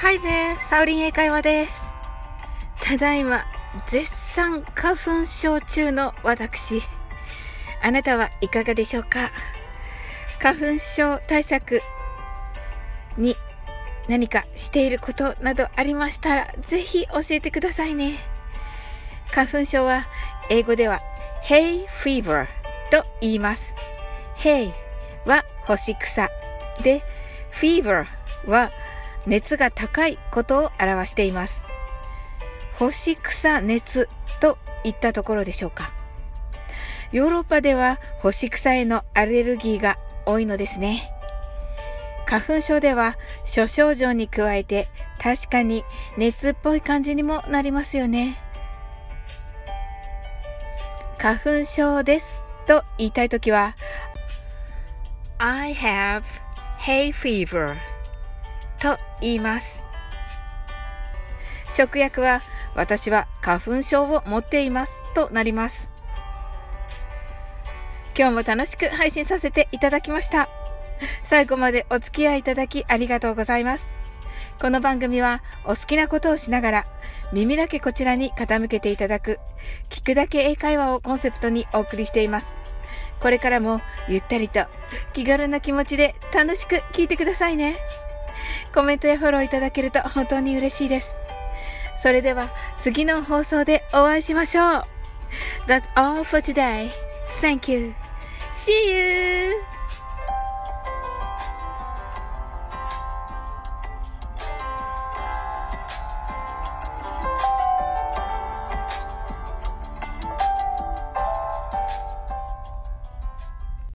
はいぜサウリン英会話です。ただいま、絶賛花粉症中の私。あなたはいかがでしょうか？花粉症対策に何かしていることなどありましたら、ぜひ教えてくださいね。花粉症は英語では Hay Fever と言います。Hay は干し草で Fever は熱が高いことを表しています。干し草熱といったところでしょうか。ヨーロッパでは干し草へのアレルギーが多いのですね。花粉症では諸症状に加えて確かに熱っぽい感じにもなりますよね。花粉症ですと言いたいときは I have hay fever と言います。直訳は私は花粉症を持っていますとなります。今日も楽しく配信させていただきました。最後までお付き合いいただきありがとうございます。この番組はお好きなことをしながら耳だけこちらに傾けていただく聞くだけ英会話をコンセプトにお送りしています。これからもゆったりと気軽な気持ちで楽しく聞いてくださいね。コメントやフォローいただけると本当に嬉しいです。それでは次の放送でお会いしましょう。That's all for today. Thank you. See you!